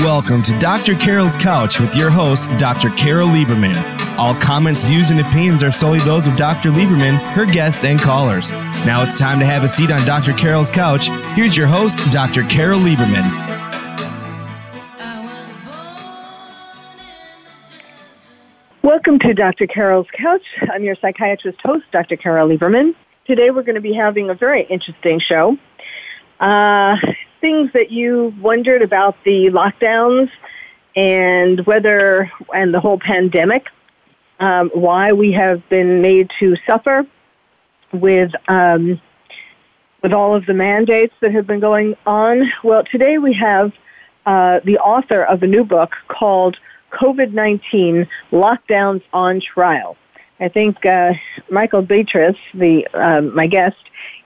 Welcome to Dr. Carol's Couch with your host, Dr. Carol Lieberman. All comments, views, and opinions are solely those of Dr. Lieberman, her guests, and callers. Now it's time to have a seat on Dr. Carol's Couch. Here's your host, Dr. Carol Lieberman. Welcome to Dr. Carol's Couch. I'm your psychiatrist host, Dr. Carol Lieberman. Today we're going to be having a very interesting show. Uh, things that you wondered about the lockdowns and whether, and the whole pandemic, um, why we have been made to suffer with um, with all of the mandates that have been going on. Well, today we have uh, the author of a new book called COVID 19 Lockdowns on Trial. I think uh, Michael Betrus, the, um, my guest,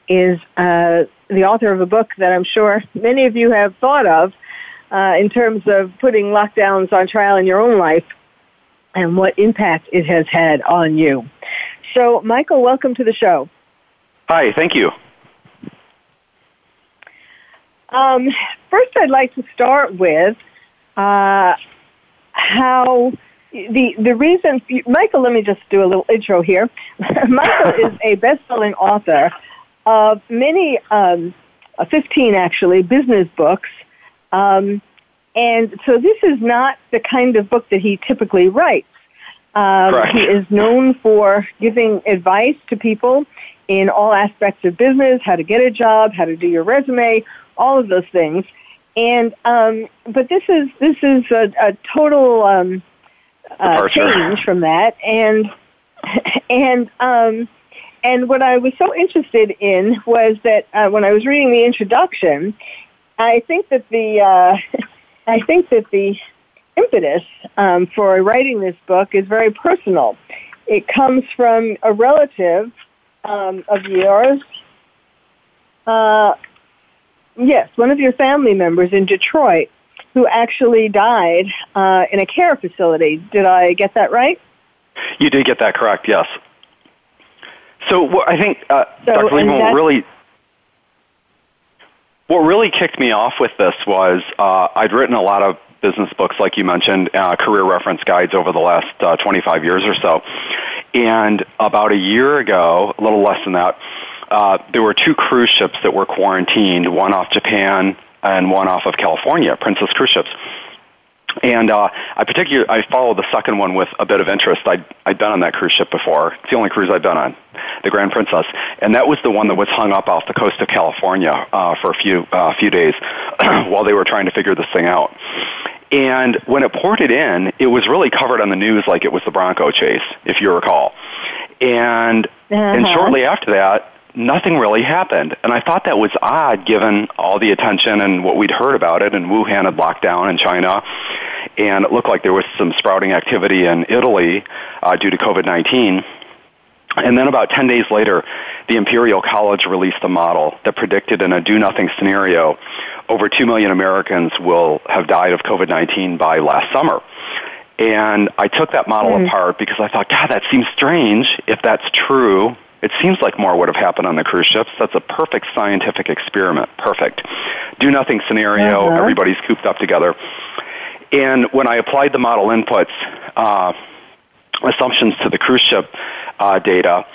is uh, the author of a book that I'm sure many of you have thought of uh, in terms of putting lockdowns on trial in your own life and what impact it has had on you. So, Michael, welcome to the show. Hi, thank you. Um, first, I'd like to start with uh, how the the reason Michael. Let me just do a little intro here. Michael is a best-selling author of many, um, uh, 15 actually, business books. Um, and so this is not the kind of book that he typically writes. Um, he is known for giving advice to people in all aspects of business, how to get a job, how to do your resume, all of those things. And um, but this is this is a, a total um, uh, change from that, and and um, and what I was so interested in was that uh, when I was reading the introduction, I think that the uh, I think that the impetus um, for writing this book is very personal. It comes from a relative um, of yours. Uh, yes, one of your family members in Detroit who actually died uh, in a care facility. Did I get that right? You did get that correct. Yes. So I think, uh, so, Dr. Lehman, what really, what really kicked me off with this was uh, I'd written a lot of business books, like you mentioned, uh, career reference guides over the last uh, 25 years or so. And about a year ago, a little less than that, uh, there were two cruise ships that were quarantined, one off Japan and one off of California, Princess Cruise Ships. And uh, I particularly I followed the second one with a bit of interest. I'd I'd been on that cruise ship before. It's the only cruise I've been on, the Grand Princess, and that was the one that was hung up off the coast of California uh, for a few uh, few days while they were trying to figure this thing out. And when it ported in, it was really covered on the news like it was the Bronco chase, if you recall. And uh-huh. and shortly after that, nothing really happened. And I thought that was odd given all the attention and what we'd heard about it, and Wuhan had locked down in China. And it looked like there was some sprouting activity in Italy uh, due to COVID 19. And then about 10 days later, the Imperial College released a model that predicted in a do nothing scenario, over 2 million Americans will have died of COVID 19 by last summer. And I took that model mm. apart because I thought, God, that seems strange if that's true it seems like more would have happened on the cruise ships. That's a perfect scientific experiment. Perfect. Do nothing scenario. Uh-huh. Everybody's cooped up together. And when I applied the model inputs, uh, assumptions to the cruise ship uh, data,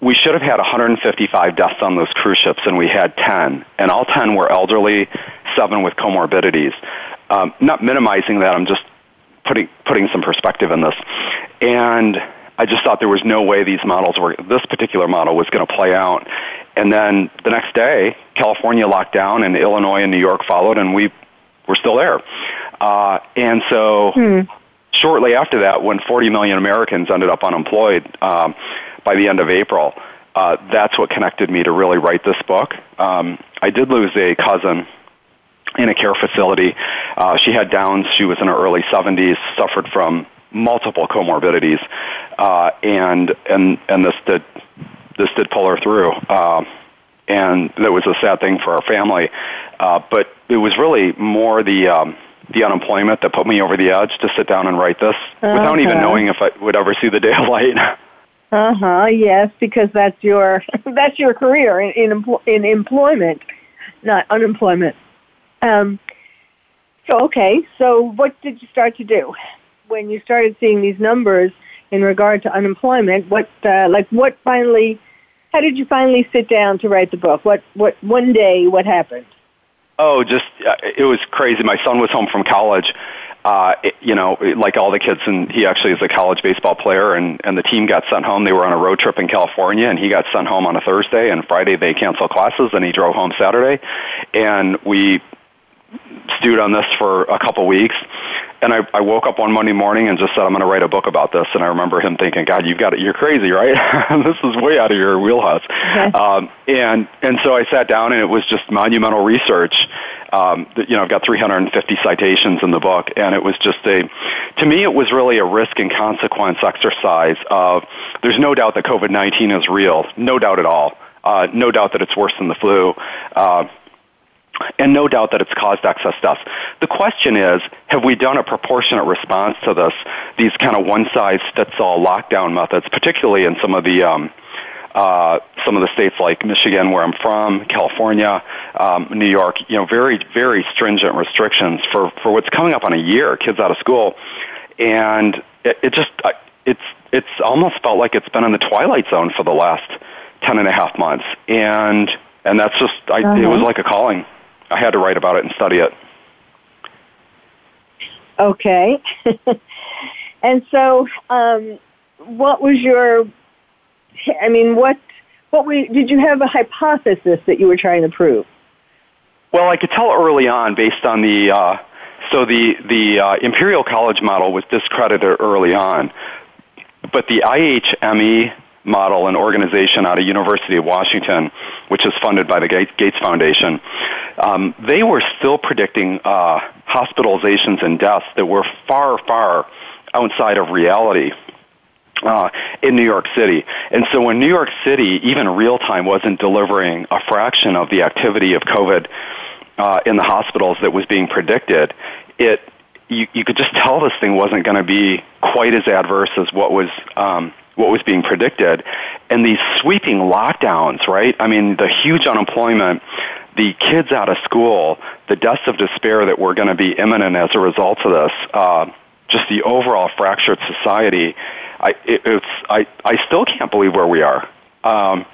we should have had 155 deaths on those cruise ships, and we had 10. And all 10 were elderly, seven with comorbidities. Um, not minimizing that, I'm just putting putting some perspective in this. And I just thought there was no way these models were, this particular model was going to play out. And then the next day, California locked down and Illinois and New York followed and we were still there. Uh, and so hmm. shortly after that, when 40 million Americans ended up unemployed um, by the end of April, uh, that's what connected me to really write this book. Um, I did lose a cousin in a care facility. Uh, she had Downs. She was in her early 70s, suffered from multiple comorbidities, uh, and and and this did this did pull her through, uh, and that was a sad thing for our family. Uh, but it was really more the um, the unemployment that put me over the edge to sit down and write this uh-huh. without even knowing if I would ever see the daylight. Uh huh. Yes, because that's your that's your career in in, in employment, not unemployment. Um, So, okay, so what did you start to do when you started seeing these numbers in regard to unemployment? What, uh, like, what finally? How did you finally sit down to write the book? What, what one day? What happened? Oh, just uh, it was crazy. My son was home from college. Uh, it, you know, like all the kids, and he actually is a college baseball player, and and the team got sent home. They were on a road trip in California, and he got sent home on a Thursday, and Friday they canceled classes, and he drove home Saturday, and we stewed on this for a couple weeks. And I, I woke up one Monday morning and just said, I'm going to write a book about this. And I remember him thinking, God, you've got it. You're crazy, right? this is way out of your wheelhouse. Okay. Um, and, and so I sat down and it was just monumental research. Um, you know, I've got 350 citations in the book and it was just a, to me, it was really a risk and consequence exercise of, there's no doubt that COVID-19 is real. No doubt at all. Uh, no doubt that it's worse than the flu. Uh, and no doubt that it's caused excess deaths. The question is, have we done a proportionate response to this, these kind of one-size-fits-all lockdown methods, particularly in some of the, um, uh, some of the states like Michigan, where I'm from, California, um, New York, you know, very, very stringent restrictions for, for what's coming up on a year, kids out of school. And it, it just, it's, it's almost felt like it's been in the twilight zone for the last 10 and a half months. And, and that's just, I, uh-huh. it was uh-huh. like a calling. I had to write about it and study it. Okay. and so, um, what was your? I mean, what what we did you have a hypothesis that you were trying to prove? Well, I could tell early on based on the uh, so the the uh, Imperial College model was discredited early on, but the IHME model and organization out of University of Washington, which is funded by the Gates Foundation, um, they were still predicting uh, hospitalizations and deaths that were far, far outside of reality. Uh, in New York City. And so when New York City, even real time, wasn't delivering a fraction of the activity of COVID uh, in the hospitals that was being predicted, it you, you could just tell this thing wasn't going to be quite as adverse as what was um, what was being predicted. And these sweeping lockdowns, right? I mean, the huge unemployment, the kids out of school, the deaths of despair that were going to be imminent as a result of this, uh, just the overall fractured society. I, it, it's, I, I still can't believe where we are. Um,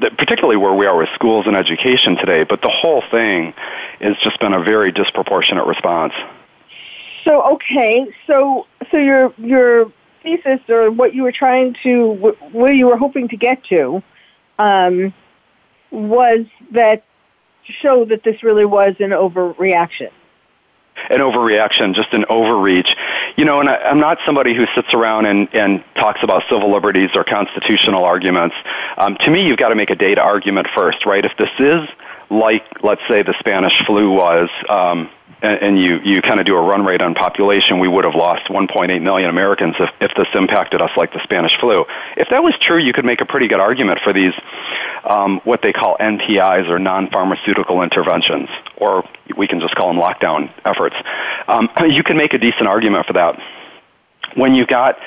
particularly where we are with schools and education today, but the whole thing has just been a very disproportionate response. So okay, so so your your thesis or what you were trying to, where you were hoping to get to, um, was that show that this really was an overreaction. An overreaction, just an overreach. You know, and I, I'm not somebody who sits around and, and talks about civil liberties or constitutional arguments. Um, to me, you've got to make a data argument first, right? If this is like, let's say, the Spanish flu was, um, and, you, you kind of do a run rate on population, we would have lost 1.8 million Americans if, if this impacted us like the Spanish flu. If that was true, you could make a pretty good argument for these, um, what they call NPIs or non-pharmaceutical interventions, or we can just call them lockdown efforts. Um, you can make a decent argument for that. When you've got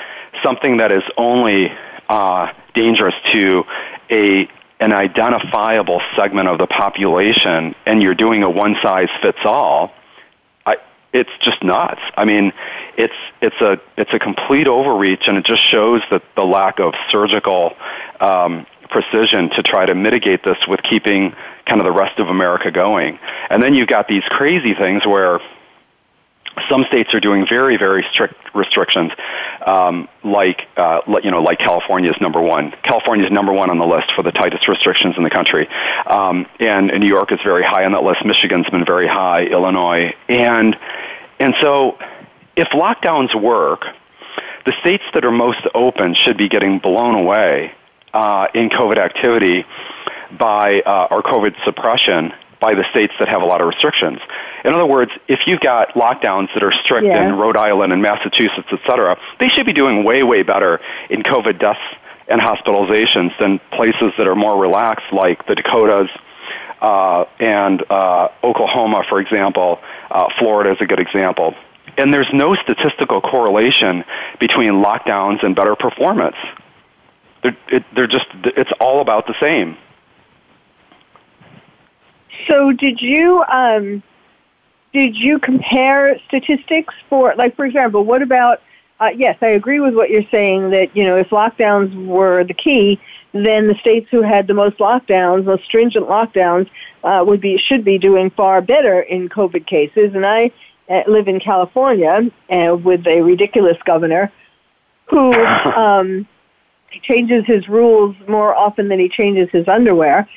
something that is only uh, dangerous to a an identifiable segment of the population and you're doing a one size fits all, it's just nuts. I mean, it's it's a it's a complete overreach, and it just shows that the lack of surgical um, precision to try to mitigate this with keeping kind of the rest of America going. And then you've got these crazy things where some states are doing very, very strict restrictions, um, like uh, you know, like California is number one. California is number one on the list for the tightest restrictions in the country, um, and, and New York is very high on that list. Michigan's been very high, Illinois, and and so if lockdowns work, the states that are most open should be getting blown away uh, in COVID activity by uh, or COVID suppression by the states that have a lot of restrictions. In other words, if you've got lockdowns that are strict yeah. in Rhode Island and Massachusetts, et cetera, they should be doing way, way better in COVID deaths and hospitalizations than places that are more relaxed, like the Dakotas uh, and uh, Oklahoma, for example. Uh, Florida is a good example. And there's no statistical correlation between lockdowns and better performance. They're, it, they're just, it's all about the same. So, did you um, did you compare statistics for, like, for example, what about? Uh, yes, I agree with what you're saying that you know if lockdowns were the key, then the states who had the most lockdowns, most stringent lockdowns, uh, would be should be doing far better in COVID cases. And I uh, live in California uh, with a ridiculous governor who um, changes his rules more often than he changes his underwear,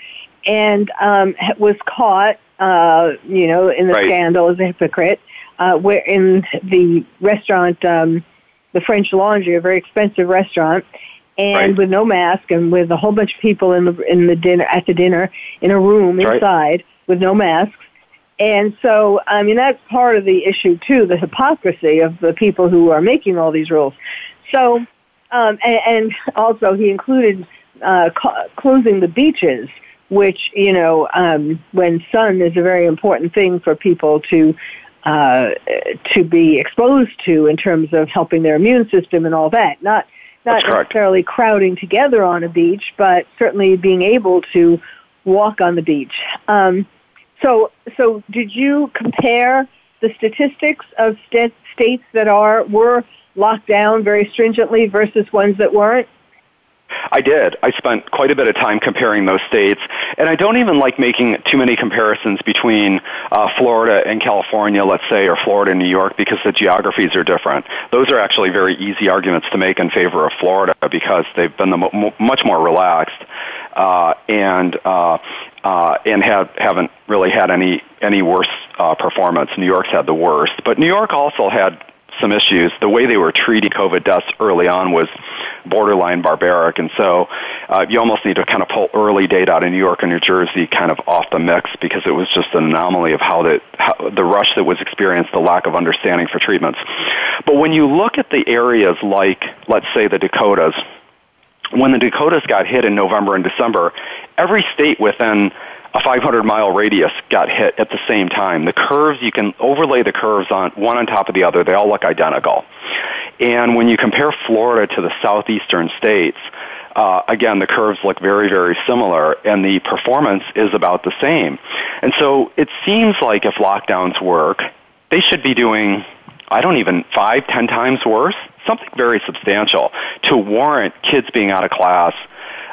and um, was caught, uh, you know, in the Right. scandal as a hypocrite. Uh, where in the restaurant, um, the French Laundry, a very expensive restaurant, and Right. with no mask and with a whole bunch of people in the in the dinner at the dinner in a room Right. inside with no masks. And so, I mean, that's part of the issue too, the hypocrisy of the people who are making all these rules. So, um, and, and also he included uh, co- closing the beaches, which you know, um, when sun is a very important thing for people to uh, to be exposed to in terms of helping their immune system and all that. Not not That's correct. necessarily crowding together on a beach, but certainly being able to walk on the beach. Um, so, so did you compare the statistics of st- states that are were locked down very stringently versus ones that weren't? I did. I spent quite a bit of time comparing those states, and I don't even like making too many comparisons between uh, Florida and California, let's say, or Florida and New York, because the geographies are different. Those are actually very easy arguments to make in favor of Florida because they've been the mo- much more relaxed uh, and uh, uh, and have haven't really had any any worse uh, performance. New York's had the worst, but New York also had some issues. The way they were treating COVID deaths early on was borderline barbaric, and so uh, you almost need to kind of pull early data out of New York and New Jersey kind of off the mix because it was just an anomaly of how the how, the rush that was experienced, the lack of understanding for treatments. But when you look at the areas like, let's say, the Dakotas, when the Dakotas got hit in November and December, every state within a 500 mile radius got hit at the same time. The curves, you can overlay the curves on one on top of the other. They all look identical. And when you compare Florida to the southeastern states, uh, again, the curves look very, very similar, and the performance is about the same. And so it seems like if lockdowns work, they should be doing, I don't even, five, ten times worse, something very substantial to warrant kids being out of class,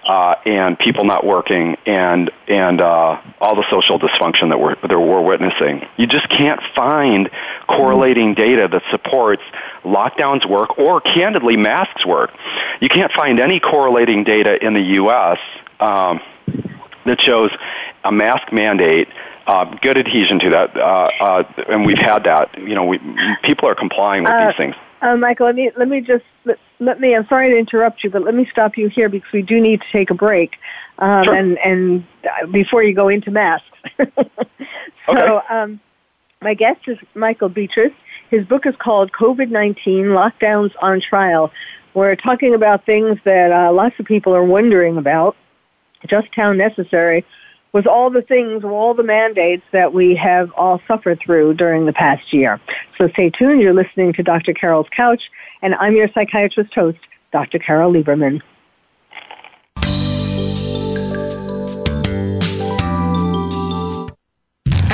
uh, and people not working and and uh, all the social dysfunction that we're that we're witnessing. You just can't find correlating data that supports lockdowns work or candidly masks work. You can't find any correlating data in the U.S. Um, that shows a mask mandate. Uh, good adhesion to that, uh, uh, and we've had that. You know, we, people are complying with Uh, these things. Uh, Michael, let me let me just let, me. I'm sorry to interrupt you, but let me stop you here because we do need to take a break, um, Sure. and and uh, before you go into masks. so, Okay. um, my guest is Michael Betrus. His book is called COVID-19: Lockdowns on Trial. We're talking about things that uh, lots of people are wondering about, just how necessary was all the things, all the mandates that we have all suffered through during the past year. So stay tuned. You're listening to Dr. Carol's Couch, and I'm your psychiatrist host, Dr. Carol Lieberman.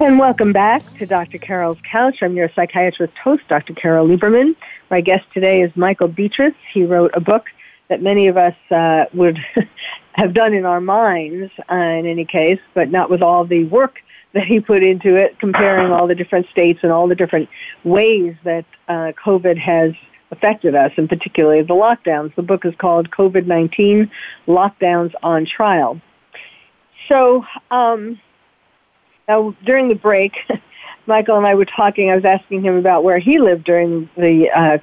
And welcome back to Dr. Carol's Couch. I'm your psychiatrist host, Dr. Carol Lieberman. My guest today is Michael Betrus. He wrote a book that many of us uh, would have done in our minds, uh, in any case, but not with all the work that he put into it, comparing all the different states and all the different ways that uh, COVID has affected us, and particularly the lockdowns. The book is called COVID-19 Lockdowns on Trial. So, um, now, during the break, Michael and I were talking. I was asking him about where he lived during the uh,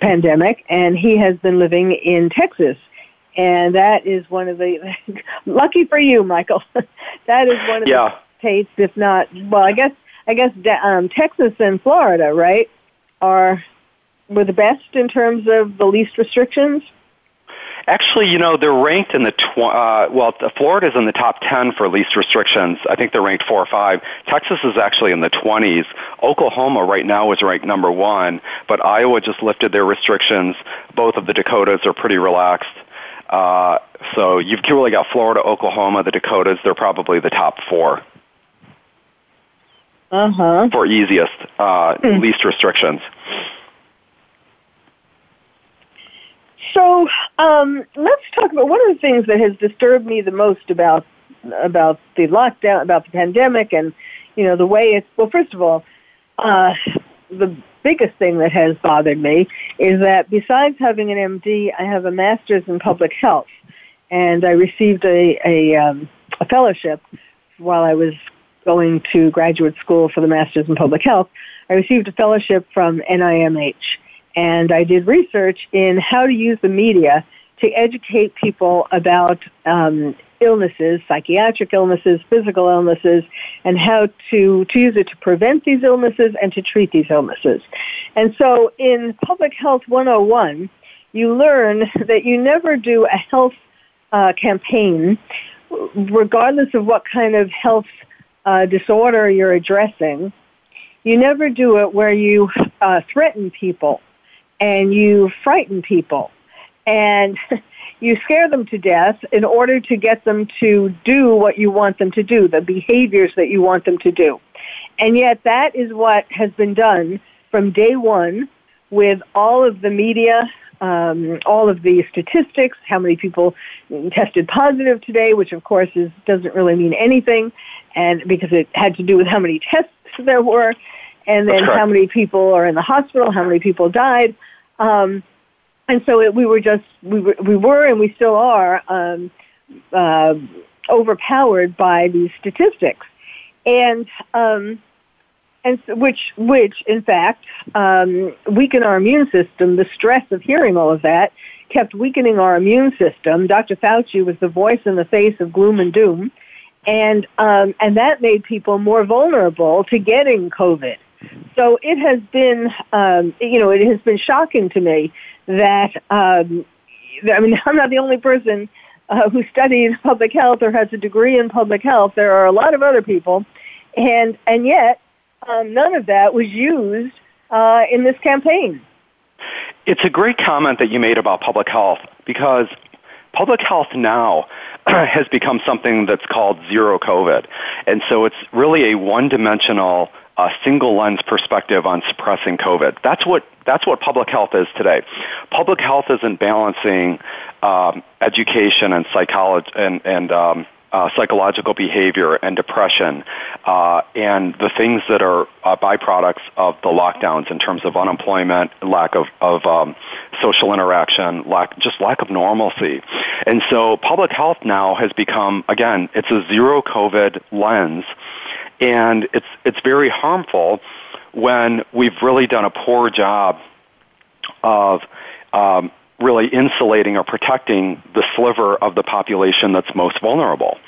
pandemic, and he has been living in Texas. And that is one of the lucky for you, Michael. that is one of Yeah. the states, if not well, I guess I guess um, Texas and Florida, right, are were the best in terms of the least restrictions. Actually, you know, they're ranked in the tw- uh, well, Florida's in the top 10 for least restrictions. I think they're ranked 4 or 5. Texas is actually in the 20s. Oklahoma right now is ranked number 1, but Iowa just lifted their restrictions. Both of the Dakotas are pretty relaxed. Uh, so you've really got Florida, Oklahoma, the Dakotas, they're probably the top 4 Uh huh. for easiest, uh, least restrictions. So um, let's talk about one of the things that has disturbed me the most about about the lockdown, about the pandemic, and you know the way it's. Well, first of all, uh, the biggest thing that has bothered me is that besides having an MD, I have a master's in public health, and I received a a, um, a fellowship while I was going to graduate school for the master's in public health. I received a fellowship from NIMH and I did research in how to use the media to educate people about um, illnesses, psychiatric illnesses, physical illnesses, and how to, to use it to prevent these illnesses and to treat these illnesses. And so in Public Health 101, you learn that you never do a health uh, campaign, regardless of what kind of health uh, disorder you're addressing. You never do it where you uh, threaten people and you frighten people and you scare them to death in order to get them to do what you want them to do, the behaviors that you want them to do. And yet that is what has been done from day one with all of the media, um, all of the statistics, how many people tested positive today, which of course is, doesn't really mean anything, and because it had to do with how many tests there were, and then how many people are in the hospital, how many people died. Um, and so it, we were just we were, we were and we still are um, uh, overpowered by these statistics, and um, and so, which which in fact um, weaken our immune system. The stress of hearing all of that kept weakening our immune system. Dr. Fauci was the voice in the face of gloom and doom, and um, and that made people more vulnerable to getting COVID. So it has been, um, you know, it has been shocking to me that, um, I mean, I'm not the only person uh, who studied public health or has a degree in public health. There are a lot of other people, and and yet um, none of that was used uh, in this campaign. It's a great comment that you made about public health because public health now has become something that's called zero COVID. And so it's really a one-dimensional, uh, single lens perspective on suppressing COVID. That's what that's what public health is today. Public health isn't balancing um, education and psychology and and um, uh, psychological behavior and depression, uh, and the things that are uh, byproducts of the lockdowns in terms of unemployment, lack of, of um, social interaction, lack just lack of normalcy. And so public health now has become again, it's a zero COVID lens, and it's it's very harmful when we've really done a poor job of um, really insulating or protecting the sliver of the population that's most vulnerable.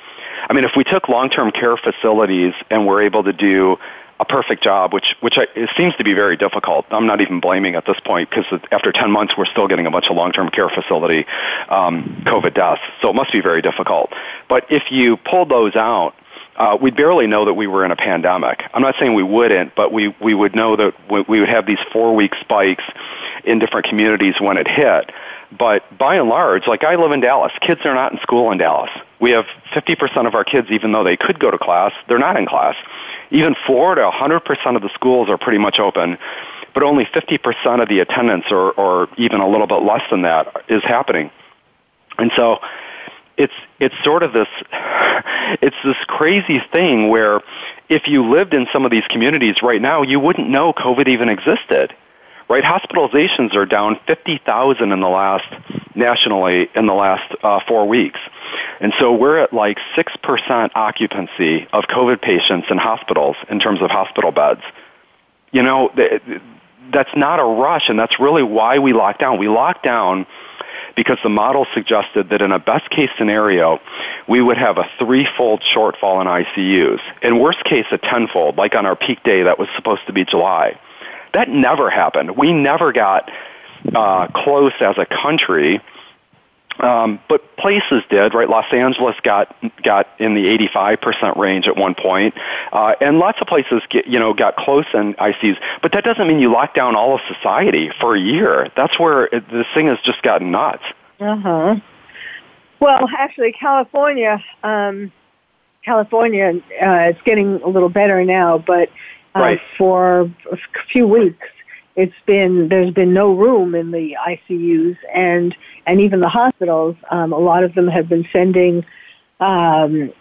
I mean, if we took long-term care facilities and were able to do a perfect job, which which I, it seems to be very difficult. I'm not even blaming at this point because after 10 months, we're still getting a bunch of long-term care facility um, COVID deaths. So it must be very difficult. But if you pulled those out, uh, we'd barely know that we were in a pandemic. I'm not saying we wouldn't, but we we would know that we would have these four-week spikes in different communities when it hit. But by and large, like I live in Dallas, kids are not in school in Dallas. We have 50% of our kids, even though they could go to class, they're not in class. Even Florida, 100% of the schools are pretty much open, but only 50% of the attendance, or, or even a little bit less than that, is happening. And so it's it's sort of this it's this crazy thing where if you lived in some of these communities right now, you wouldn't know COVID even existed right? Hospitalizations are down 50,000 in the last, nationally, in the last uh, four weeks. And so we're at like 6% occupancy of COVID patients in hospitals in terms of hospital beds. You know, that's not a rush, and that's really why we locked down. We locked down because the model suggested that in a best case scenario, we would have a threefold shortfall in ICUs. In worst case, a tenfold, like on our peak day that was supposed to be July. That never happened. We never got uh, close as a country. Um, but places did, right? Los Angeles got got in the 85% range at one point, uh, and lots of places get, you know got close in ICs. But that doesn't mean you lock down all of society for a year. That's where it, this thing has just gotten nuts. Uh huh. Well, actually, California, um, California, uh, it's getting a little better now, but uh, right. for a few weeks. It's been there's been no room in the ICUs and and even the hospitals. Um, a lot of them have been sending um,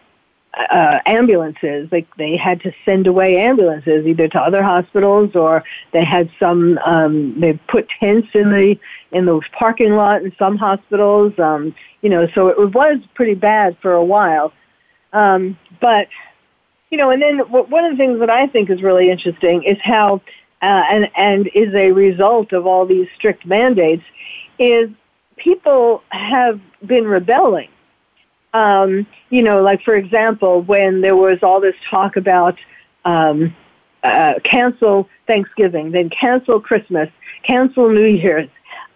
uh, ambulances. Like they had to send away ambulances either to other hospitals or they had some. Um, they put tents in the in the parking lot in some hospitals. Um, you know, so it was pretty bad for a while. Um, but you know, and then one of the things that I think is really interesting is how, uh, and and is a result of all these strict mandates, is people have been rebelling. Um, you know, like for example, when there was all this talk about um, uh, cancel Thanksgiving, then cancel Christmas, cancel New Year's,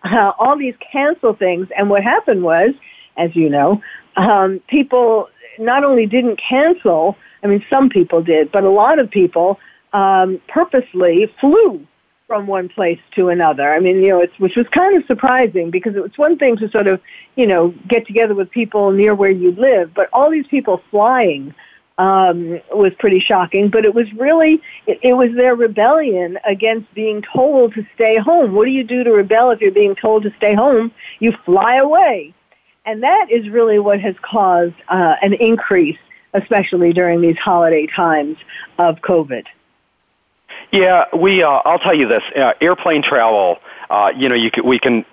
uh, all these cancel things, and what happened was, as you know, um, people not only didn't cancel I mean, some people did, but a lot of people um, purposely flew from one place to another. I mean, you know, it's, which was kind of surprising because it was one thing to sort of, you know, get together with people near where you live, but all these people flying um, was pretty shocking. But it was really, it, it was their rebellion against being told to stay home. What do you do to rebel if you're being told to stay home? You fly away. And that is really what has caused uh, an increase especially during these holiday times of COVID? Yeah, we. Uh, I'll tell you this: uh, airplane travel. Uh, you know, you can, we can.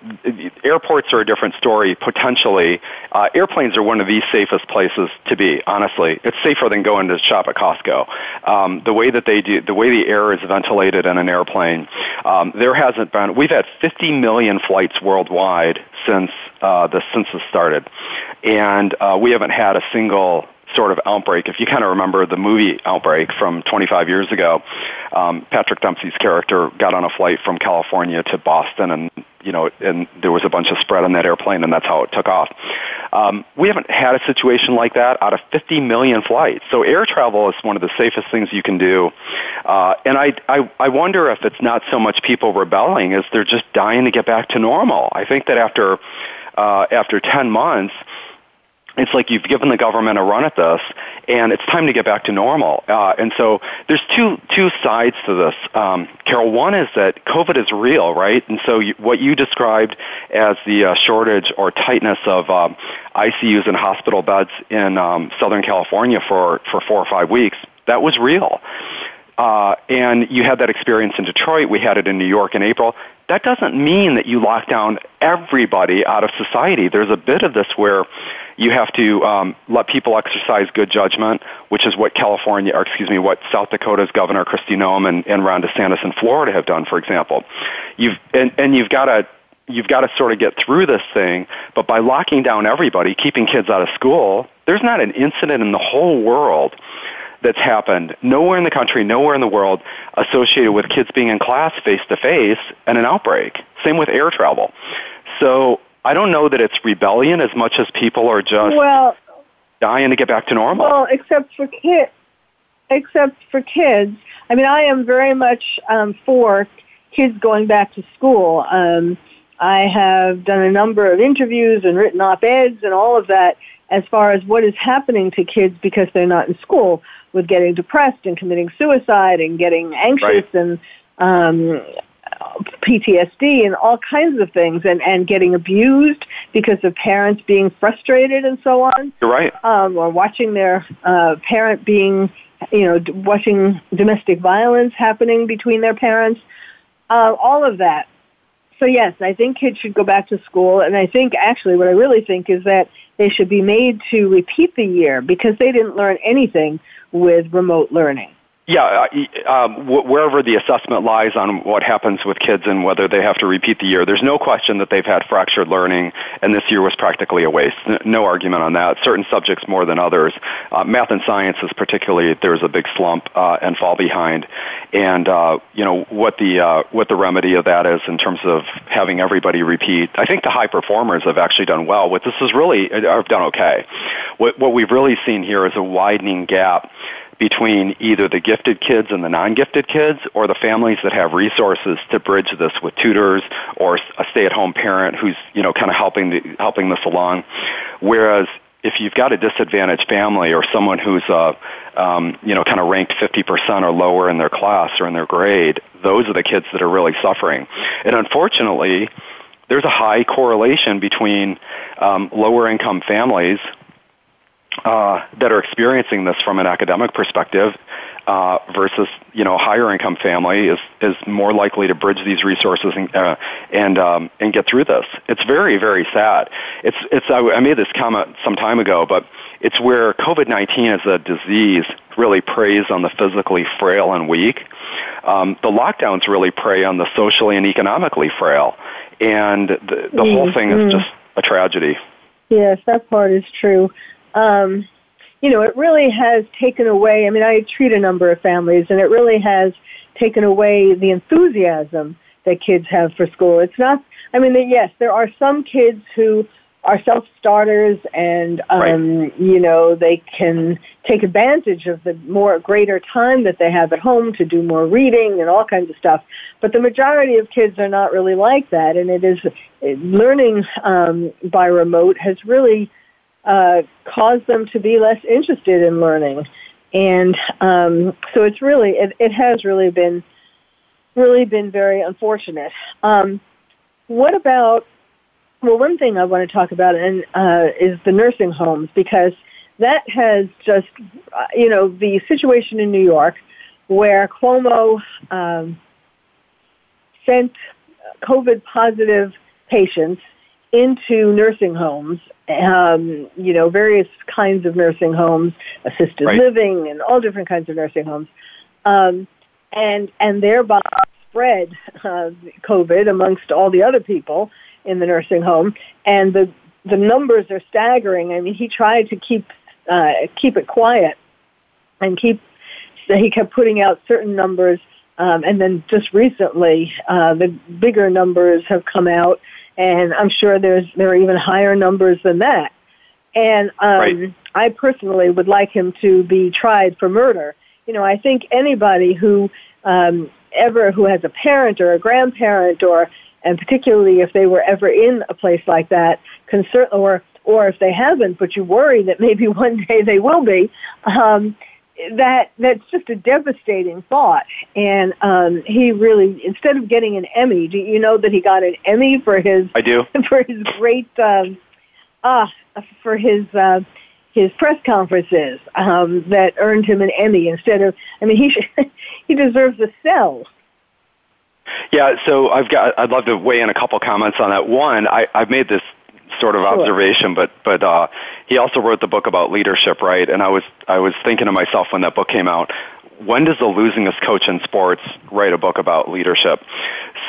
Airports are a different story potentially. Uh, airplanes are one of the safest places to be. Honestly, it's safer than going to shop at Costco. Um, the way that they do, the way the air is ventilated in an airplane, um, there hasn't been. We've had 50 million flights worldwide since uh, the census started, and uh, we haven't had a single sort of outbreak. If you kind of remember the movie Outbreak from 25 years ago, um, Patrick Dempsey's character got on a flight from California to Boston, and you know, and there was a bunch of spread on that airplane, and that's how it took off. Um, we haven't had a situation like that out of 50 million flights. So air travel is one of the safest things you can do. Uh, and I, I, I wonder if it's not so much people rebelling as they're just dying to get back to normal. I think that after uh, after 10 months, it's like you've given the government a run at this, and it's time to get back to normal. Uh, and so there's two two sides to this. Um, Carol, one is that COVID is real, right? And so you, what you described as the uh, shortage or tightness of um, ICUs and hospital beds in um, Southern California for for four or five weeks, that was real. Uh, and you had that experience in Detroit. We had it in New York in April. That doesn't mean that you lock down everybody out of society. There's a bit of this where you have to um, let people exercise good judgment, which is what California, or excuse me, what South Dakota's Governor Kristi Noem and, and Ron DeSantis in Florida have done, for example. You've and, and you've got to you've got to sort of get through this thing. But by locking down everybody, keeping kids out of school, there's not an incident in the whole world that's happened nowhere in the country, nowhere in the world associated with kids being in class face to face and an outbreak. Same with air travel. So I don't know that it's rebellion as much as people are just well, dying to get back to normal. Well, except for kids, except for kids. I mean, I am very much um, for kids going back to school. Um, I have done a number of interviews and written op-eds and all of that as far as what is happening to kids because they're not in school with getting depressed and committing suicide and getting anxious right. and um, PTSD and all kinds of things, and and getting abused because of parents being frustrated and so on. You're right. Um, or watching their uh, parent being, you know, watching domestic violence happening between their parents. Uh, all of that. So yes, I think kids should go back to school, and I think actually what I really think is that they should be made to repeat the year because they didn't learn anything with remote learning. Yeah, uh, um, wherever the assessment lies on what happens with kids and whether they have to repeat the year, there's no question that they've had fractured learning, and this year was practically a waste. No argument on that. Certain subjects more than others. Uh, math and sciences, particularly, there's a big slump uh, and fall behind. And uh, you know what the uh, what the remedy of that is in terms of having everybody repeat. I think the high performers have actually done well. What this is really have done okay. What what we've really seen here is a widening gap between either the gifted kids and the non-gifted kids or the families that have resources to bridge this with tutors or a stay-at-home parent who's, you know, kind of helping the, helping this along. Whereas if you've got a disadvantaged family or someone who's uh, um, you know kind of ranked 50% or lower in their class or in their grade, those are the kids that are really suffering. And unfortunately, there's a high correlation between um, lower income families uh, that are experiencing this from an academic perspective uh, versus you know higher income family is is more likely to bridge these resources and uh, and um, and get through this. It's very very sad. It's it's I, I made this comment some time ago, but it's where COVID nineteen as a disease really preys on the physically frail and weak. Um, the lockdowns really prey on the socially and economically frail, and the, the mm-hmm. whole thing is mm-hmm. just a tragedy. Yes, that part is true um, you know, it really has taken away. I mean, I treat a number of families, and it really has taken away the enthusiasm that kids have for school. It's not. I mean, yes, there are some kids who are self-starters and um, right. you know they can take advantage of the more greater time that they have at home to do more reading and all kinds of stuff but the majority of kids are not really like that and it is learning um, by remote has really uh, cause them to be less interested in learning. And um, so it's really, it, it has really been, really been very unfortunate. Um, what about, well, one thing I want to talk about and, uh, is the nursing homes because that has just, uh, you know, the situation in New York where Cuomo um, sent COVID positive patients into nursing homes, um, you know, various kinds of nursing homes, assisted right. living, and all different kinds of nursing homes, um, and and thereby spread uh, COVID amongst all the other people in the nursing home, and the the numbers are staggering. I mean, he tried to keep uh, keep it quiet and keep. He kept putting out certain numbers, um, and then just recently, uh, the bigger numbers have come out and I'm sure there's there are even higher numbers than that. And um, right. I personally would like him to be tried for murder. You know, I think anybody who um, ever who has a parent or a grandparent or and particularly if they were ever in a place like that, can or or if they haven't, but you worry that maybe one day they will be, um, that that's just a devastating thought. And um, he really, instead of getting an Emmy, do you know that he got an Emmy for his? I do. For his great, um, ah, for his. Uh, his press conferences um, that earned him an Emmy instead of. I mean, he should, he deserves a cell. Yeah, so I've got. I'd love to weigh in a couple comments on that. One, I, I've made this sort of Sure. observation, but but uh, he also wrote the book about leadership, right? And I was I was thinking to myself when that book came out, when does the losingest coach in sports write a book about leadership?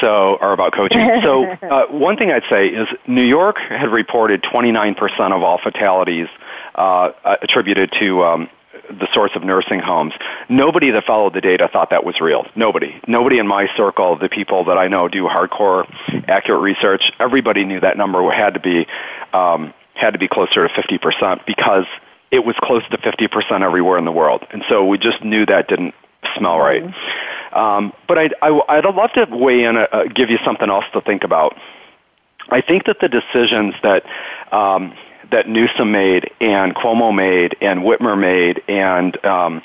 So or about coaching? so uh, one thing I'd say is New York had reported 29% of all fatalities uh, attributed to um, the source of nursing homes. Nobody that followed the data thought that was real. Nobody. Nobody in my circle, the people that I know do hardcore, accurate research, everybody knew that number had to be um, had to be closer to 50% because it was close to 50% everywhere in the world. And so we just knew that didn't smell right. Um, but I'd, I, I'd love to weigh in, uh, uh, give you something else to think about. I think that the decisions that um, that Newsom made and Cuomo made and Whitmer made and um,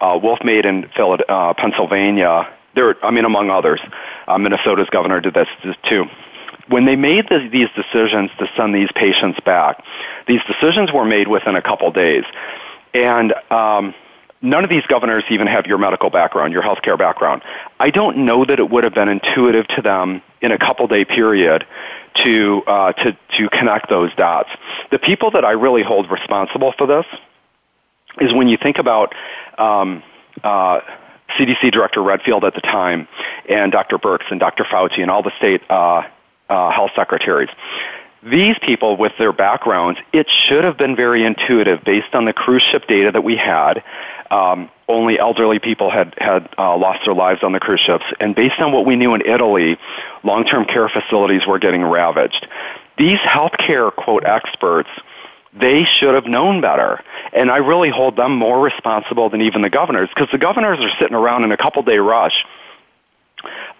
uh, Wolf made in uh, Pennsylvania, there, I mean, among others, uh, Minnesota's governor did this too. When they made the, these decisions to send these patients back, these decisions were made within a couple days, and um, none of these governors even have your medical background, your healthcare background. I don't know that it would have been intuitive to them in a couple day period to uh, to to connect those dots. The people that I really hold responsible for this is when you think about um, uh, CDC Director Redfield at the time, and Dr. Birx and Dr. Fauci and all the state uh, uh, health secretaries. These people, with their backgrounds, it should have been very intuitive based on the cruise ship data that we had. Um, only elderly people had had uh, lost their lives on the cruise ships, and based on what we knew in Italy, long-term care facilities were getting ravaged. These healthcare quote experts they should have known better. And I really hold them more responsible than even the governors because the governors are sitting around in a couple day rush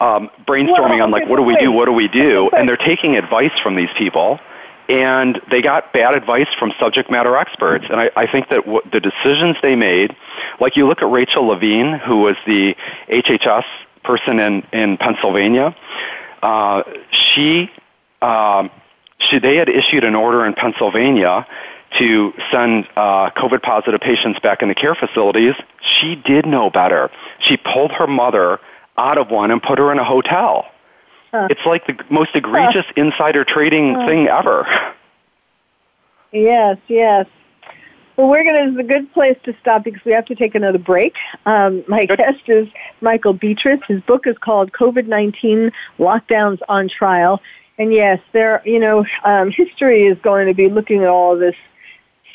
um, brainstorming Well, on like what do we do what do we do and they're taking advice from these people and they got bad advice from subject matter experts and i, I think that what the decisions they made like you look at rachel levine who was the hhs person in, in pennsylvania uh, she um, she, they had issued an order in Pennsylvania to send uh, COVID positive patients back into care facilities. She did know better. She pulled her mother out of one and put her in a hotel. It's like the most egregious insider trading thing ever. Yes, yes. Well, we're going to, it's a good place to stop because we have to take another break. Um, my Good. guest is Michael Betrus. His book is called COVID-19 Lockdowns on Trial. And yes, there, you know, um, history is going to be looking at all of this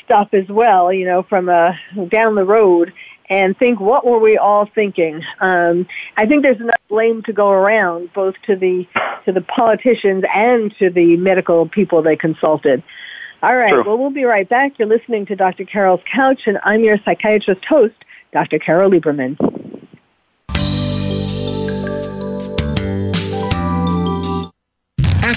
stuff as well, you know, from uh, down the road and think, what were we all thinking? Um, I think there's enough blame to go around, both to the to the politicians and to the medical people they consulted. All right. True. Well, we'll be right back. You're listening to Dr. Carol's Couch, and I'm your psychiatrist host, Dr. Carol Lieberman.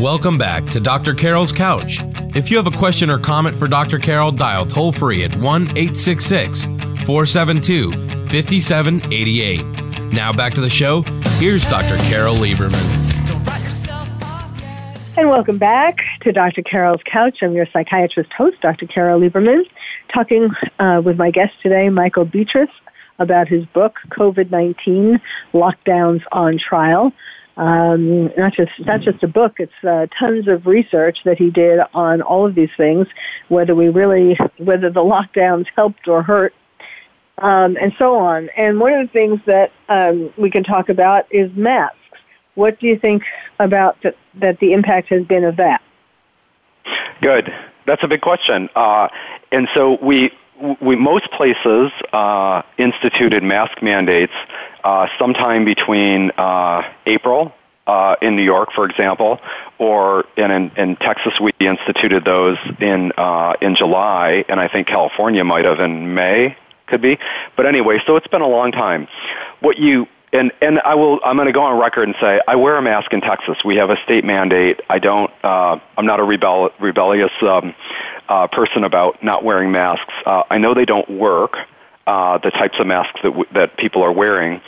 Welcome back to Dr. Carol's Couch. If you have a question or comment for Dr. Carol, dial toll free at 1 866 472 5788. Now back to the show. Here's Dr. Carol Lieberman. And welcome back to Dr. Carol's Couch. I'm your psychiatrist host, Dr. Carol Lieberman, talking uh, with my guest today, Michael Betrus, about his book, COVID 19 Lockdowns on Trial. Um, not just not just a book; it's uh, tons of research that he did on all of these things, whether we really whether the lockdowns helped or hurt, um, and so on. And one of the things that um, we can talk about is masks. What do you think about that? That the impact has been of that? Good. That's a big question. Uh, and so we we most places uh, instituted mask mandates uh, sometime between uh, April uh, in New York, for example, or in, in, in Texas we instituted those in uh, in July, and I think California might have in May, could be. But anyway, so it's been a long time. What you and and I will I'm going to go on record and say I wear a mask in Texas. We have a state mandate. I don't. Uh, I'm not a rebel, rebellious um, uh, person about not wearing masks. Uh, I know they don't work. Uh, the types of masks that w- that people are wearing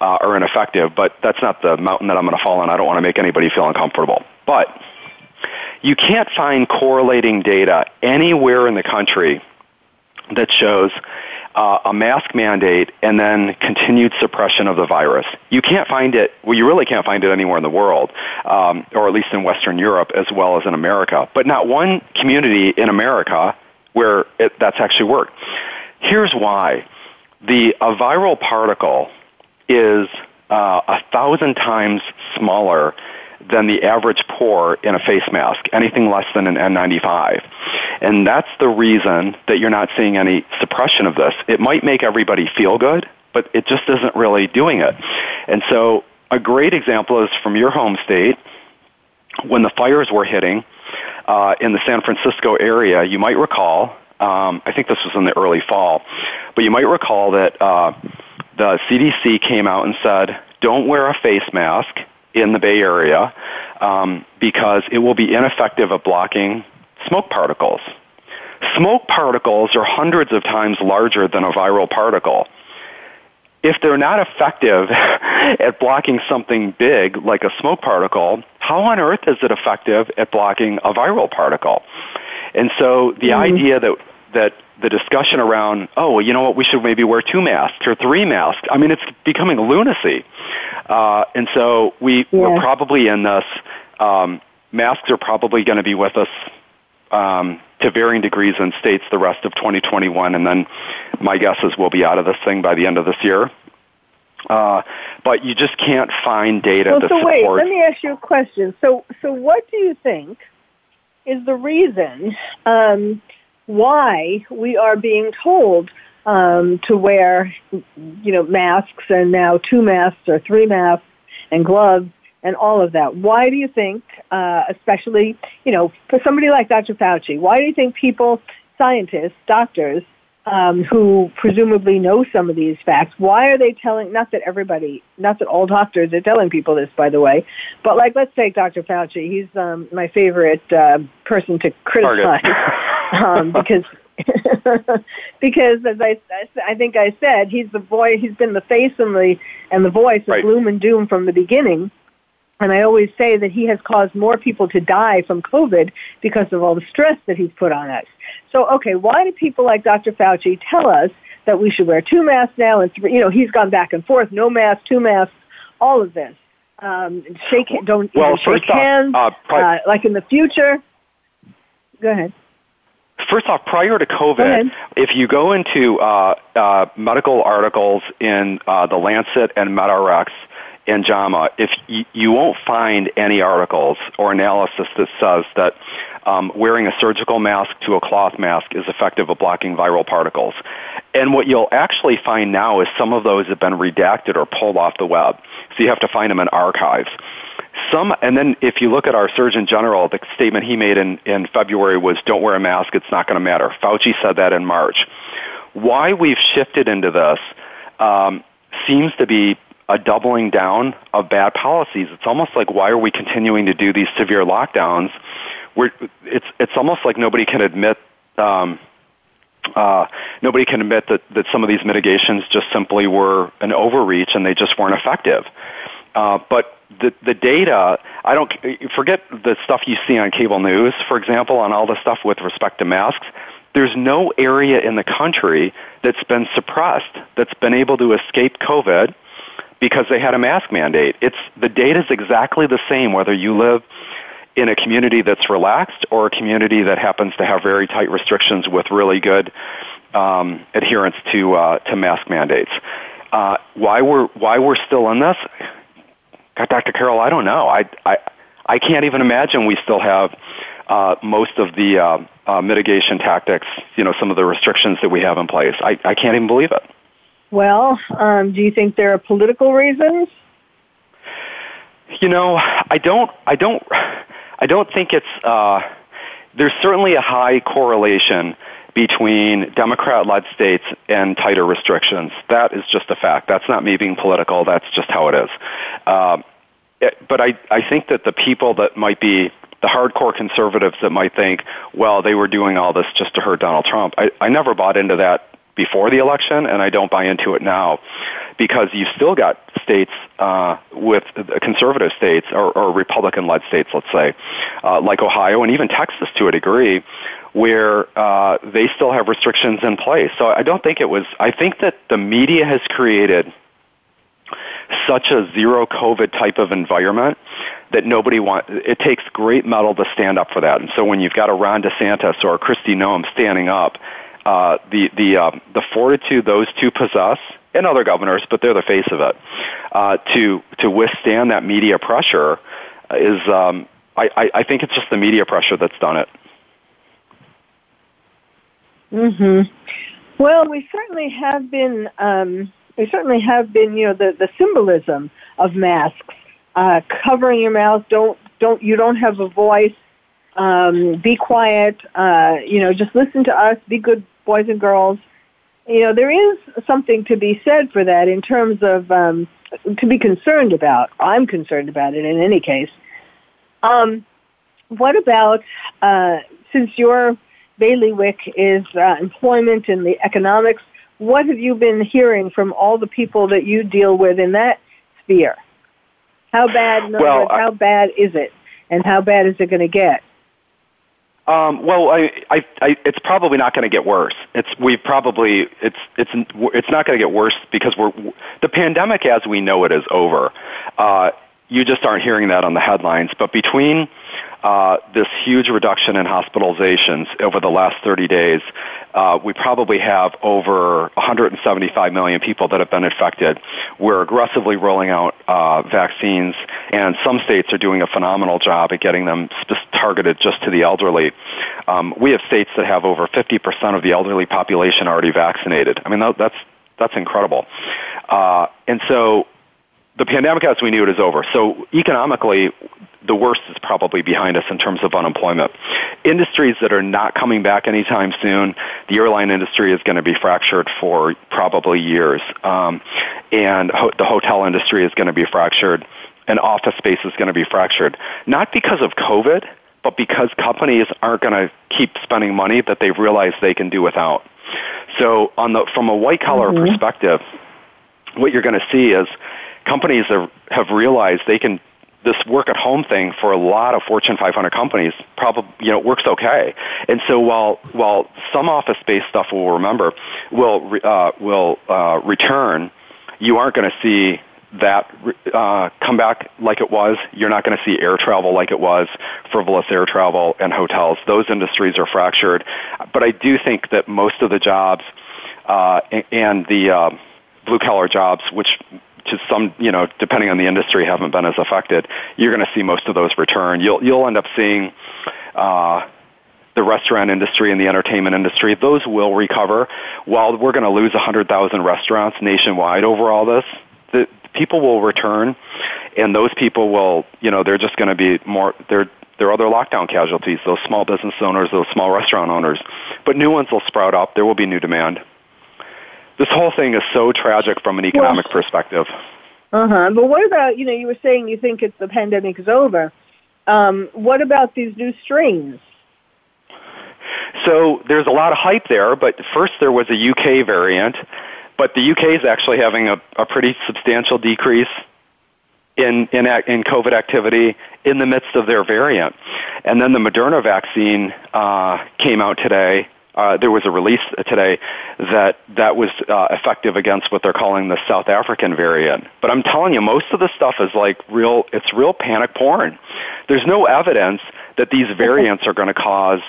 uh, are ineffective, but that's not the mountain that I'm going to fall on. I don't want to make anybody feel uncomfortable. But you can't find correlating data anywhere in the country that shows uh, a mask mandate and then continued suppression of the virus. You can't find it, well, you really can't find it anywhere in the world, um, or at least in Western Europe as well as in America. But not one community in America where it, that's actually worked. Here's why. The, a viral particle is uh, a thousand times smaller than the average pore in a face mask, anything less than an N95. And that's the reason that you're not seeing any suppression of this. It might make everybody feel good, but it just isn't really doing it. And so a great example is from your home state, when the fires were hitting uh, in the San Francisco area, you might recall, um, I think this was in the early fall, but you might recall that uh, the CDC came out and said, don't wear a face mask in the Bay Area um, because it will be ineffective at blocking smoke particles. Smoke particles are hundreds of times larger than a viral particle. If they're not effective at blocking something big like a smoke particle, how on earth is it effective at blocking a viral particle? And so the mm-hmm. idea that that the discussion around, oh, well, you know what, we should maybe wear two masks or three masks. I mean, it's becoming lunacy. Uh, and so we, yeah. we're probably in this, um, masks are probably going to be with us um, to varying degrees in states the rest of 2021. And then my guess is we'll be out of this thing by the end of this year. Uh, but you just can't find data well, to so support. wait, let me ask you a question. So, so what do you think is the reason um, why we are being told um, to wear, you know, masks and now two masks or three masks and gloves and all of that. Why do you think, uh, especially, you know, for somebody like Dr. Fauci, why do you think people, scientists, doctors, um, who presumably know some of these facts, why are they telling, not that everybody, not that all doctors are telling people this, by the way, but like, let's take Dr. Fauci. He's um, my favorite uh, person to criticize um, because because as I, I think I said, he's the boy. He's been the face and the and the voice of right. gloom and doom from the beginning. And I always say that he has caused more people to die from COVID because of all the stress that he's put on us. So, okay, why do people like Dr. Fauci tell us that we should wear two masks now and three, you know, he's gone back and forth, no mask, two masks, all of this. Um, shake, don't well, shake hands, off, uh, uh, like in the future. Go ahead. First off, prior to COVID, if you go into uh, uh, medical articles in uh, the Lancet and MedRx and JAMA, if y- you won't find any articles or analysis that says that um, wearing a surgical mask to a cloth mask is effective at blocking viral particles. And what you'll actually find now is some of those have been redacted or pulled off the web. So you have to find them in archives. Some, and then if you look at our Surgeon General, the statement he made in, in February was, don't wear a mask, it's not going to matter. Fauci said that in March. Why we've shifted into this um, seems to be a doubling down of bad policies. It's almost like why are we continuing to do these severe lockdowns? We're, it's it's almost like nobody can admit um, uh, nobody can admit that that some of these mitigations just simply were an overreach and they just weren't effective. Uh, but the the data, I don't forget the stuff you see on cable news, for example, on all the stuff with respect to masks. There's no area in the country that's been suppressed that's been able to escape COVID because they had a mask mandate. It's the data is exactly the same whether you live in a community that's relaxed or a community that happens to have very tight restrictions with really good um, adherence to uh, to mask mandates. Uh, why we're why we're still in this? God, Dr. Carol, I don't know. I I I can't even imagine we still have uh, most of the uh, uh, mitigation tactics. You know, some of the restrictions that we have in place. I I can't even believe it. Well, um, do you think there are political reasons? You know, I don't. I don't. I don't think it's. Uh, there's certainly a high correlation between Democrat-led states and tighter restrictions. That is just a fact. That's not me being political. That's just how it is. Um, it, but I, I think that the people that might be the hardcore conservatives that might think, well, they were doing all this just to hurt Donald Trump. I, I never bought into that before the election, and I don't buy into it now because you've still got states uh, with conservative states or, or Republican-led states, let's say, uh, like Ohio and even Texas to a degree, where uh, they still have restrictions in place. So I don't think it was. I think that the media has created such a zero COVID type of environment that nobody wants. It takes great mettle to stand up for that. And so when you've got a Ron DeSantis or a Kristi Noem standing up uh, the the uh, the fortitude those two possess, and other governors, but they're the face of it, uh, to to withstand that media pressure is. Um, I, I think it's just the media pressure that's done it. Hmm. Well, we certainly have been. Um, we certainly have been. You know, the the symbolism of masks, uh, covering your mouth. Don't don't you don't have a voice. Um, be quiet. Uh, you know, just listen to us. Be good boys and girls. You know, there is something to be said for that in terms of um, to be concerned about. I'm concerned about it in any case. Um, what about uh, since your bailiwick is uh, employment and the economics? What have you been hearing from all the people that you deal with in that sphere? How bad? Well, words, how bad is it, and how bad is it going to get? Um, well, I, I, I, it's probably not going to get worse. It's we've probably it's it's it's not going to get worse because we're the pandemic as we know it is over. Uh, you just aren't hearing that on the headlines. But between uh, this huge reduction in hospitalizations over the last 30 days, uh, we probably have over 175 million people that have been infected. We're aggressively rolling out uh, vaccines, and some states are doing a phenomenal job at getting them targeted just to the elderly. Um, we have states that have over 50% of the elderly population already vaccinated. I mean, that's that's incredible. Uh, and so the pandemic as we knew it is over. So economically, the worst is probably behind us in terms of unemployment. Industries that are not coming back anytime soon, the airline industry is going to be fractured for probably years. Um, and ho- the hotel industry is going to be fractured, and office space is going to be fractured. Not because of COVID, but because companies aren't going to keep spending money that they've realized they can do without. So on the, from a white collar mm-hmm. perspective, what you're going to see is companies have, have realized they can this work at home thing for a lot of Fortune 500 companies probably you know works okay. And so while while some office space stuff will remember will uh, will uh, return, you aren't going to see that uh, come back like it was. You're not going to see air travel like it was, frivolous air travel and hotels. Those industries are fractured. But I do think that most of the jobs uh, and the uh, blue collar jobs, which to some, you know, depending on the industry, haven't been as affected. You're going to see most of those return. You'll you'll end up seeing uh, the restaurant industry and the entertainment industry. Those will recover. While we're going to lose 100,000 restaurants nationwide over all this, the people will return, and those people will, you know, they're just going to be more. They're they're other lockdown casualties. Those small business owners, those small restaurant owners, but new ones will sprout up. There will be new demand this whole thing is so tragic from an economic well, perspective. Uh huh. But what about you know you were saying you think it's the pandemic is over. Um, what about these new strains? So there's a lot of hype there, but first there was a UK variant, but the UK is actually having a, a pretty substantial decrease in, in, in COVID activity in the midst of their variant. And then the Moderna vaccine uh, came out today, uh, there was a release today that that was uh, effective against what they're calling the South African variant. But I'm telling you, most of the stuff is like real. It's real panic porn. There's no evidence that these variants are going to cause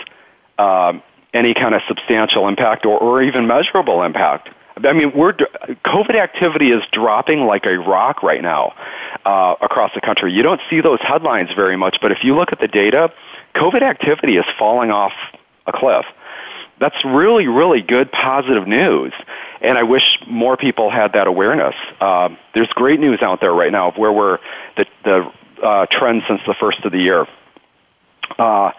um, any kind of substantial impact or, or even measurable impact. I mean, we're COVID activity is dropping like a rock right now uh, across the country. You don't see those headlines very much, but if you look at the data, COVID activity is falling off a cliff that's really, really good positive news. And I wish more people had that awareness. Uh, there's great news out there right now of where we're, the, the uh, trend since the first of the year. Uh,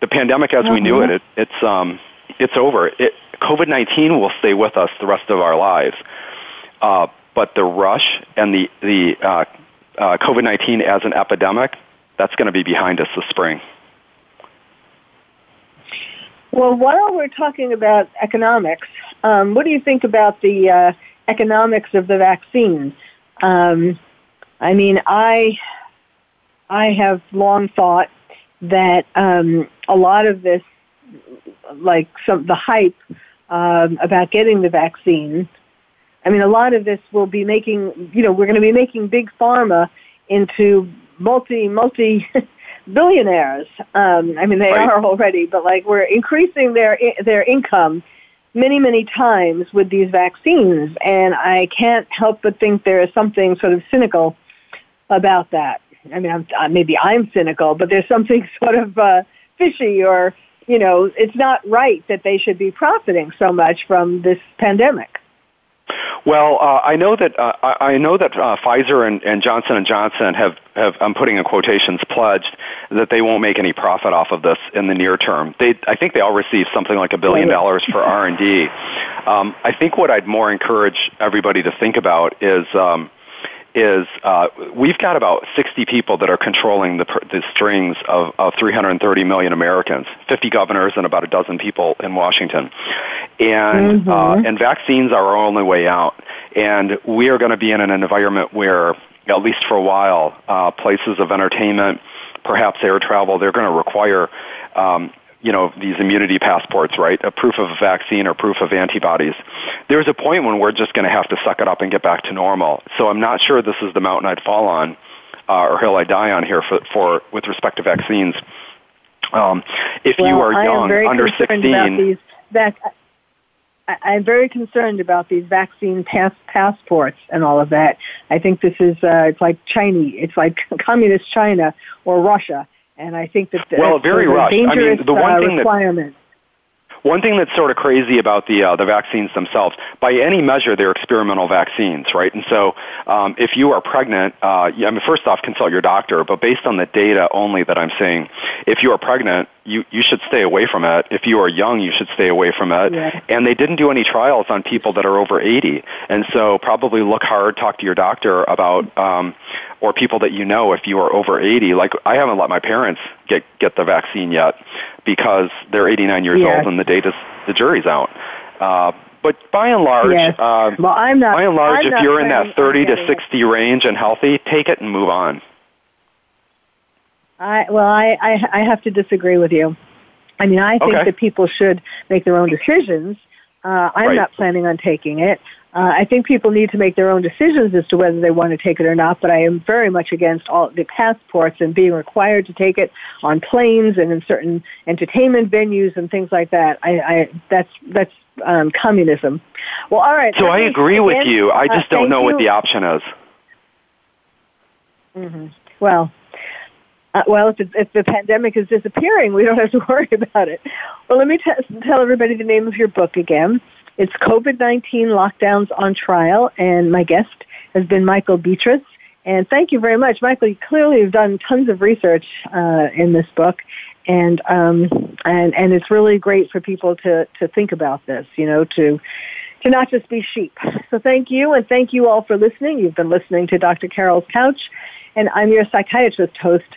the pandemic as mm-hmm. we knew it, it it's, um, it's over. It, COVID-19 will stay with us the rest of our lives. Uh, but the rush and the, the uh, uh, COVID-19 as an epidemic, that's going to be behind us this spring. Well, while we're talking about economics, um, what do you think about the uh, economics of the vaccine? Um, I mean, I I have long thought that um, a lot of this, like some the hype um, about getting the vaccine, I mean, a lot of this will be making you know we're going to be making big pharma into multi multi billionaires. Um, I mean, they right. are already, but like we're increasing their their income many many times with these vaccines, and I can't help but think there is something sort of cynical about that. I mean, I'm, uh, maybe I'm cynical, but there's something sort of uh, fishy, or you know, it's not right that they should be profiting so much from this pandemic. Well, uh, I know that uh, I know that uh, Pfizer and, and Johnson and Johnson have, have I'm putting in quotations pledged that they won't make any profit off of this in the near term. They I think they all received something like a billion dollars for R and D. Um, I think what I'd more encourage everybody to think about is um, is uh, we've got about 60 people that are controlling the, the strings of, of 330 million Americans, 50 governors and about a dozen people in Washington. And, mm-hmm. uh, and vaccines are our only way out. And we are going to be in an environment where, at least for a while, uh, places of entertainment, perhaps air travel, they're going to require um, you know, these immunity passports, right? A proof of a vaccine or proof of antibodies. There's a point when we're just going to have to suck it up and get back to normal. So I'm not sure this is the mountain I'd fall on uh, or hill I die on here for, for with respect to vaccines. Um, if well, you are young, under 16, these vac- I'm very concerned about these vaccine pass- passports and all of that. I think this is uh, it's like Chinese, it's like communist China or Russia and I think that well, very rushed. I mean, the one uh, thing requirement. That, one thing that's sort of crazy about the uh, the vaccines themselves, by any measure, they're experimental vaccines, right? And so, um, if you are pregnant, uh, I mean, first off, consult your doctor. But based on the data only that I'm seeing, if you are pregnant, you you should stay away from it. If you are young, you should stay away from it. Yeah. And they didn't do any trials on people that are over 80, and so probably look hard, talk to your doctor about, um, or people that you know if you are over 80. Like I haven't let my parents get get the vaccine yet because they're 89 years yes. old and the data's the jury's out. Uh, but by and large, yes. uh, well, I'm not, by and large, I'm if you're in that 30 to 60 range and healthy, take it and move on. I well, I, I I have to disagree with you. I mean, I think Okay. that people should make their own decisions. Uh, I'm Right. not planning on taking it. Uh, I think people need to make their own decisions as to whether they want to take it or not. But I am very much against all the passports and being required to take it on planes and in certain entertainment venues and things like that. I, I that's that's um, communism. Well, all right. So I agree with you. I uh, just don't thank know what the option is. hmm Well, uh, well, if, if the pandemic is disappearing, we don't have to worry about it. Well, let me t- tell everybody the name of your book again. It's COVID 19 Lockdowns on Trial, and my guest has been Michael Betrus. And thank you very much, Michael. You clearly have done tons of research uh, in this book, and um, and and it's really great for people to to think about this. You know, to to not just be sheep. So thank you, and thank you all for listening. You've been listening to Dr. Carol's Couch, and I'm your psychiatrist host,